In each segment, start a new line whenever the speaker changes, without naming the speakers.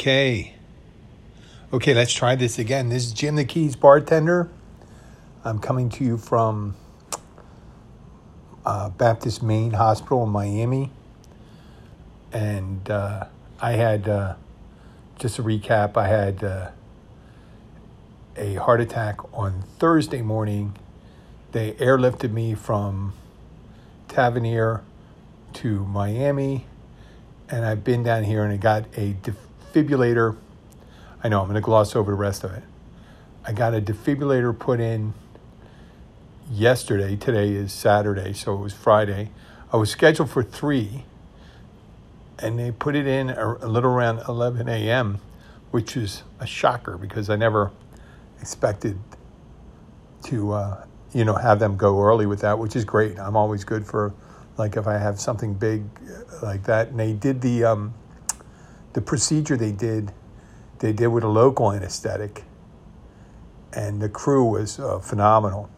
Okay. Okay, let's try this again. This is Jim the Keys bartender. I'm coming to you from uh, Baptist Main Hospital in Miami. And uh, I had, uh, just a recap, I had uh, a heart attack on Thursday morning. They airlifted me from Tavernier to Miami. And I've been down here and I got a defibrillator. I know I'm going to gloss over the rest of it. I got a defibrillator put in yesterday. Today is Saturday, so it was Friday. I was scheduled for three, and they put it in a, a little around 11 a.m., which is a shocker because I never expected to, uh, you know, have them go early with that, which is great. I'm always good for, like, if I have something big uh, like that. And they did the um, the procedure they did, they did with a local anesthetic, and the crew was uh, phenomenal.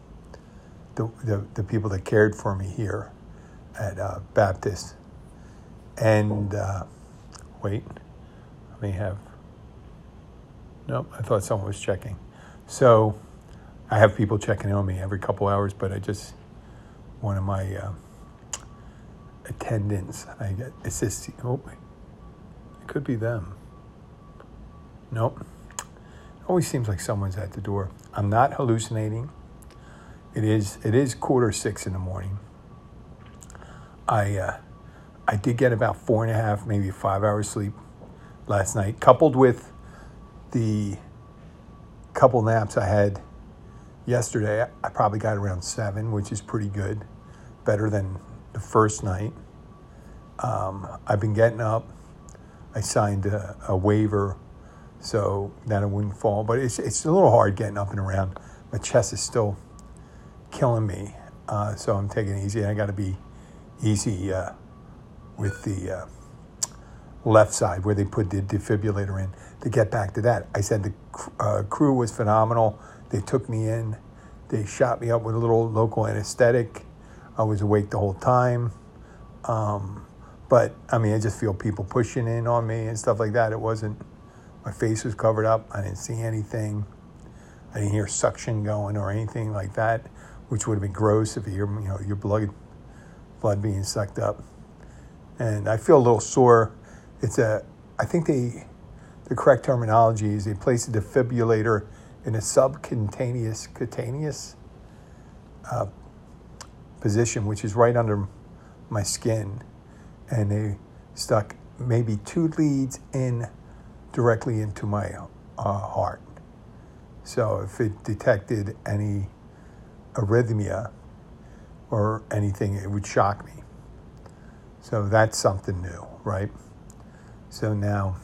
The, the, the people that cared for me here at uh, Baptist, and uh, wait, let me have. Nope, I thought someone was checking. So I have people checking on me every couple hours, but I just one of my uh, attendants, I get assisting. Oh, it could be them. Nope. It always seems like someone's at the door. I'm not hallucinating. It is it is quarter six in the morning. I uh, I did get about four and a half, maybe five hours sleep last night, coupled with the couple naps I had yesterday. I probably got around seven, which is pretty good, better than the first night. Um, I've been getting up I signed a, a, waiver so that it wouldn't fall. But it's, it's a little hard getting up and around. My chest is still killing me. Uh, so I'm taking it easy. I got to be easy uh, with the uh, left side where they put the defibrillator in to get back to that. I said the uh, crew was phenomenal. They took me in. They shot me up with a little local anesthetic. I was awake the whole time. Um, but I mean, I just feel people pushing in on me and stuff like that. It wasn't, my face was covered up. I didn't see anything. I didn't hear suction going or anything like that, which would have been gross if you hear, you know, your blood, blood being sucked up. And I feel a little sore. It's a, I think they, the correct terminology is they place a defibrillator in a subcutaneous, cutaneous uh, position, which is right under my skin and they stuck maybe two leads in directly into my uh, heart. So if it detected any arrhythmia or anything, it would shock me. So that's something new, right? So now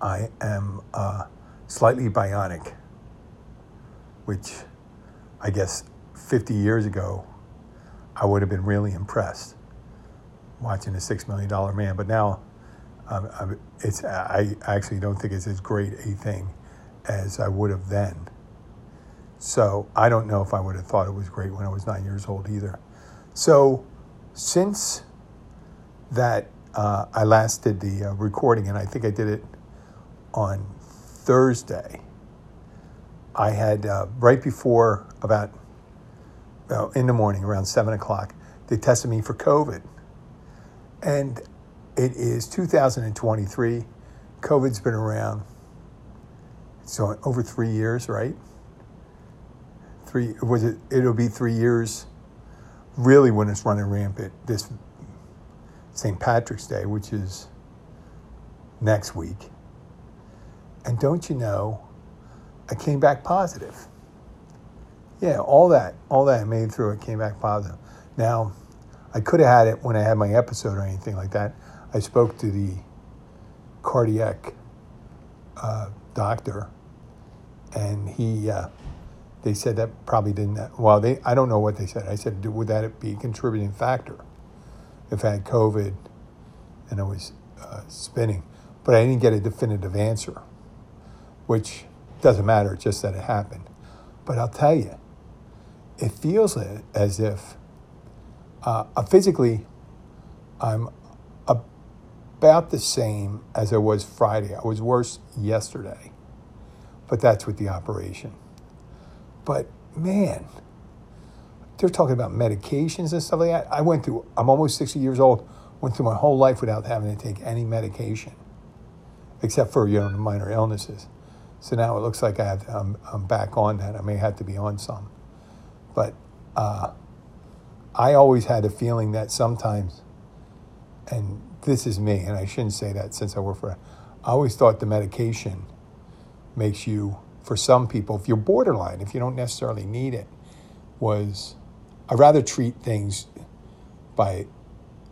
I am uh, slightly bionic, which I guess 50 years ago I would have been really impressed watching a six million dollar man. But now, um, it's I actually don't think it's as great a thing as I would have then. So I don't know if I would have thought it was great when I was nine years old either. So since that uh, I last did the uh, recording, and I think I did it on Thursday. I had uh, right before about in the morning around seven o'clock. They tested me for COVID. And it is 2023. COVID's been around so over three years, right? Three was it? It'll be three years, really, when it's running rampant. This St. Patrick's Day, which is next week. And don't you know, I came back positive. Yeah, all that, all that I made through it came back positive. Now, I could have had it when I had my episode or anything like that. I spoke to the cardiac uh, doctor, and he, uh, they said that probably didn't. Well, they, I don't know what they said. I said, would that be a contributing factor if I had COVID and I was uh, spinning? But I didn't get a definitive answer, which doesn't matter. It's just that it happened. But I'll tell you, it feels as if uh, physically, I'm about the same as I was Friday. I was worse yesterday, but that's with the operation. But man, they're talking about medications and stuff like that. I went through, I'm almost 60 years old, went through my whole life without having to take any medication, except for, you know, minor illnesses. So now it looks like I have, I'm, I'm back on that. I may have to be on some. But uh, I always had a feeling that sometimes, and this is me, and I shouldn't say that since I work for, I always thought the medication makes you, for some people, if you're borderline, if you don't necessarily need it, was I'd rather treat things by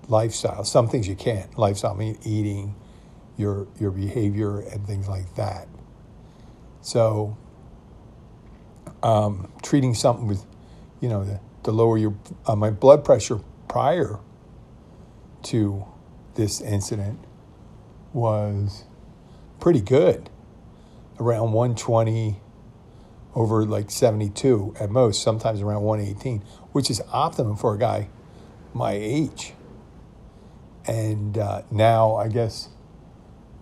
lifestyle. Some things you can't. Lifestyle, I mean eating, your your behavior, and things like that. So, um, treating something with, you know, the, to lower your uh, my blood pressure prior to this incident was pretty good, around 120 over like 72 at most, sometimes around 118, which is optimum for a guy my age. And uh, now, I guess,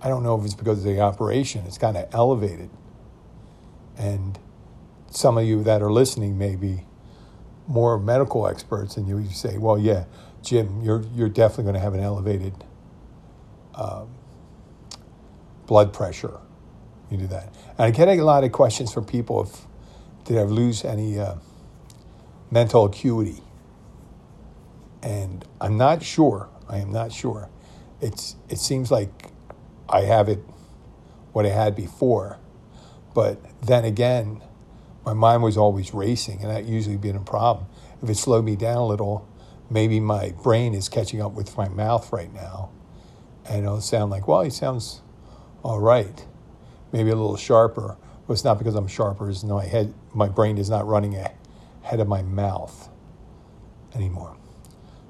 I don't know if it's because of the operation, it's kind of elevated. And some of you that are listening may be more medical experts, and you say, well, yeah, Jim, you're, you're definitely going to have an elevated um, blood pressure you do that. And I get a lot of questions from people if did I lose any uh, mental acuity? And I'm not sure. I am not sure. It's it seems like I have it what I had before, but then again, my mind was always racing, and that usually been a problem. If it slowed me down a little, maybe my brain is catching up with my mouth right now, and it'll sound like, well, he sounds all right maybe a little sharper. But it's not because I'm sharper. It's my head, my brain is not running ahead of my mouth anymore.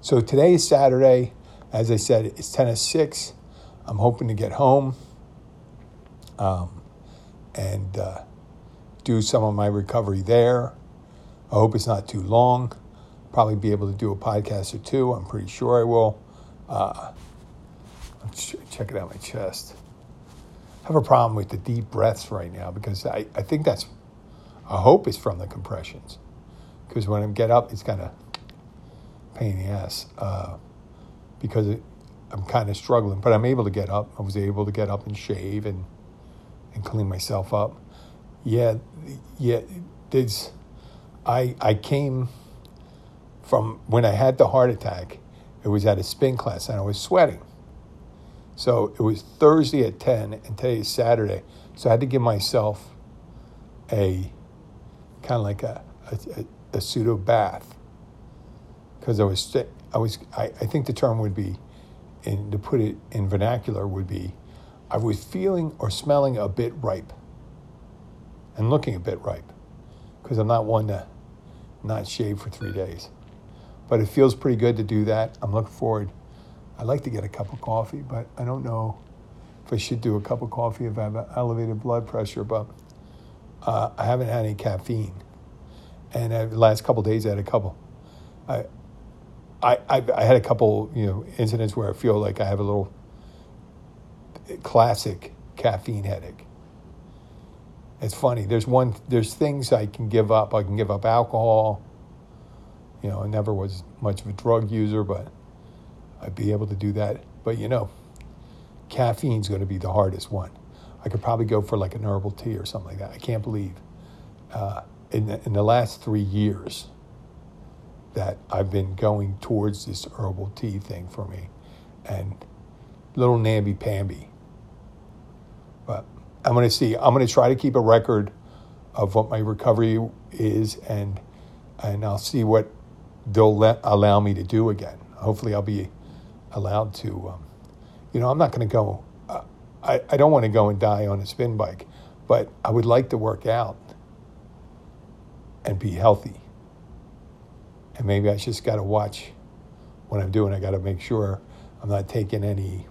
So today is Saturday. As I said, it's 10 to 6. I'm hoping to get home um, and uh, do some of my recovery there. I hope it's not too long. Probably be able to do a podcast or two. I'm pretty sure I will. Uh, check it out my chest I have a problem with the deep breaths right now because I, I think that's, I hope it's from the compressions. Because when I get up, it's kind of pain in the ass uh, because it, I'm kind of struggling. But I'm able to get up. I was able to get up and shave and, and clean myself up. Yeah, yeah, there's, I, I came from when I had the heart attack, it was at a spin class and I was sweating. So it was Thursday at 10, and today is Saturday. So I had to give myself a kind of like a, a, a pseudo bath because I was, I was, I, I think the term would be, and to put it in vernacular, would be I was feeling or smelling a bit ripe and looking a bit ripe because I'm not one to not shave for three days. But it feels pretty good to do that. I'm looking forward I'd like to get a cup of coffee, but I don't know if I should do a cup of coffee if I have elevated blood pressure. But uh, I haven't had any caffeine, and uh, the last couple days I had a couple. I, I, I had a couple, you know, incidents where I feel like I have a little classic caffeine headache. It's funny. There's one. There's things I can give up. I can give up alcohol. You know, I never was much of a drug user, but I'd be able to do that. But you know, caffeine's going to be the hardest one. I could probably go for like an herbal tea or something like that. I can't believe uh, in, the, in the last three years that I've been going towards this herbal tea thing for me and little namby pamby. I'm going to see. I'm going to try to keep a record of what my recovery is and and I'll see what they'll let, allow me to do again. Hopefully, I'll be allowed to. Um, you know, I'm not going to go. Uh, I I don't want to go and die on a spin bike, but I would like to work out and be healthy. And maybe I just got to watch what I'm doing. I got to make sure I'm not taking any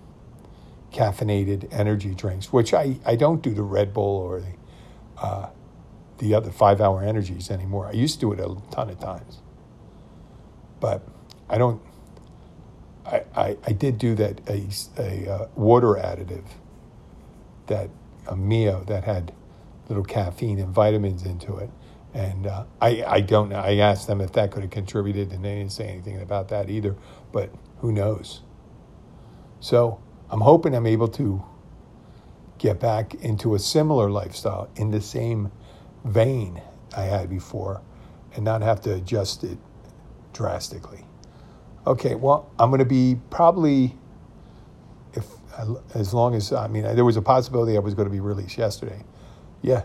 caffeinated energy drinks, which I, I don't do the Red Bull or the uh, the other five hour energies anymore. I used to do it a ton of times, but I don't I, I, I did do that a, a uh, water additive that a Mio that had little caffeine and vitamins into it. And uh, I, I don't know. I asked them if that could have contributed, and they didn't say anything about that either. But who knows? So I'm hoping I'm able to get back into a similar lifestyle in the same vein I had before and not have to adjust it drastically. Okay, well, I'm going to be probably, if as long as, I mean, there was a possibility I was going to be released yesterday. Yeah,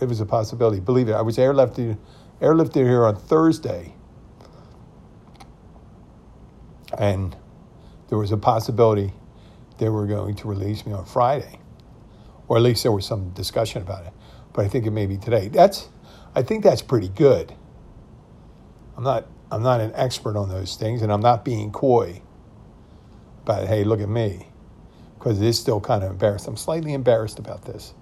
it was a possibility. Believe it, I was airlifted, airlifted here on Thursday. And there was a possibility they were going to release me on Friday, or at least there was some discussion about it. But I think it may be today. That's, I think that's pretty good. I'm not, I'm not an expert on those things, and I'm not being coy. But hey, look at me, because it is still kind of embarrassed. I'm slightly embarrassed about this,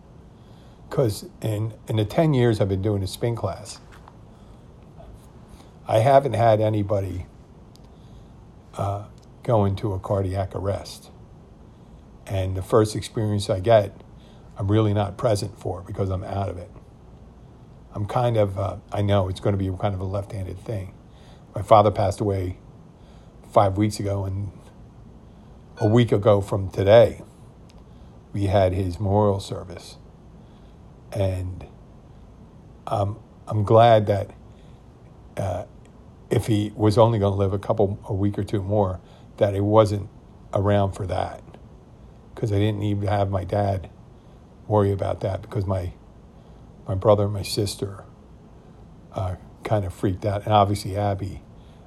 because in in the ten years I've been doing a spin class, I haven't had anybody uh, go into a cardiac arrest. And the first experience I get, I'm really not present for because I'm out of it. I'm kind of, uh, I know it's going to be kind of a left handed thing. My father passed away five weeks ago, and a week ago from today, we had his memorial service. And um, I'm glad that uh, if he was only going to live a couple, a week or two more, that it wasn't around for that because I didn't need to have my dad worry about that because my my brother and my sister uh, kind of freaked out, and obviously Abby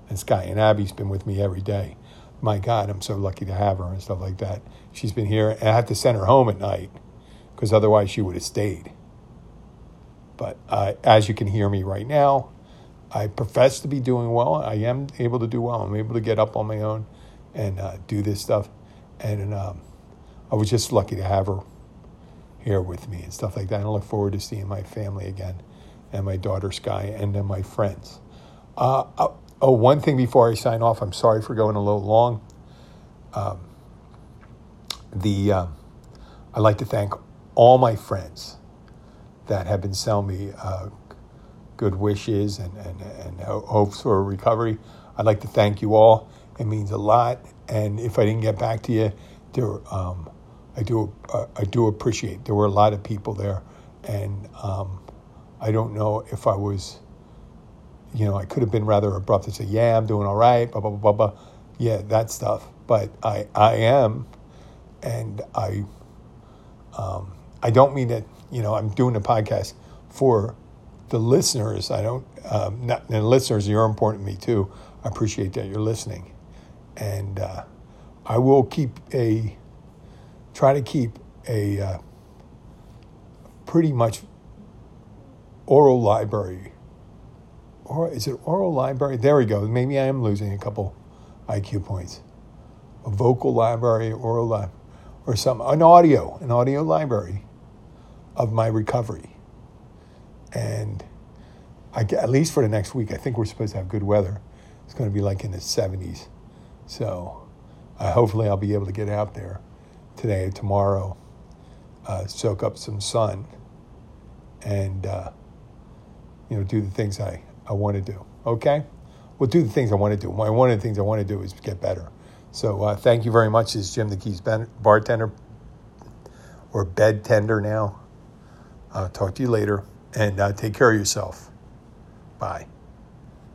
and Sky. And Abby's been with me every day. My God, I'm so lucky to have her and stuff like that. She's been here, and I have to send her home at night because otherwise she would have stayed. But uh, as you can hear me right now, I profess to be doing well. I am able to do well. I'm able to get up on my own and uh, do this stuff. And um, I was just lucky to have her here with me and stuff like that. And I look forward to seeing my family again and my daughter Sky and then my friends. Uh, uh, oh, one thing before I sign off, I'm sorry for going a little long. Um, the uh, I'd like to thank all my friends that have been sending me uh, good wishes and, and, and hopes for recovery. I'd like to thank you all. It means a lot. And if I didn't get back to you, there, um, I do uh, I do appreciate. There were a lot of people there, and um, I don't know if I was, you know, I could have been rather abrupt and say, "Yeah, I'm doing all right," blah blah blah blah, blah. yeah, that stuff. But I I am, and I um, I don't mean that you know I'm doing a podcast for the listeners. I don't um, not, and listeners, you're important to me too. I appreciate that you're listening, and uh, I will keep a try to keep a uh, pretty much oral library. Or is it oral library? There we go. Maybe I am losing a couple IQ points. A vocal library, oral or some an audio, an audio library of my recovery. And I, at least for the next week, I think we're supposed to have good weather. It's going to be like in the 70s. So uh, hopefully I'll be able to get out there today, tomorrow, uh, soak up some sun, and uh, you know do the things I, I want to do. Okay, well do the things I want to do. One of the things I want to do is get better. So uh, thank you very much. This is Jim the Keys bartender or bed tender now. talk to you later, and uh, take care of yourself. Bye.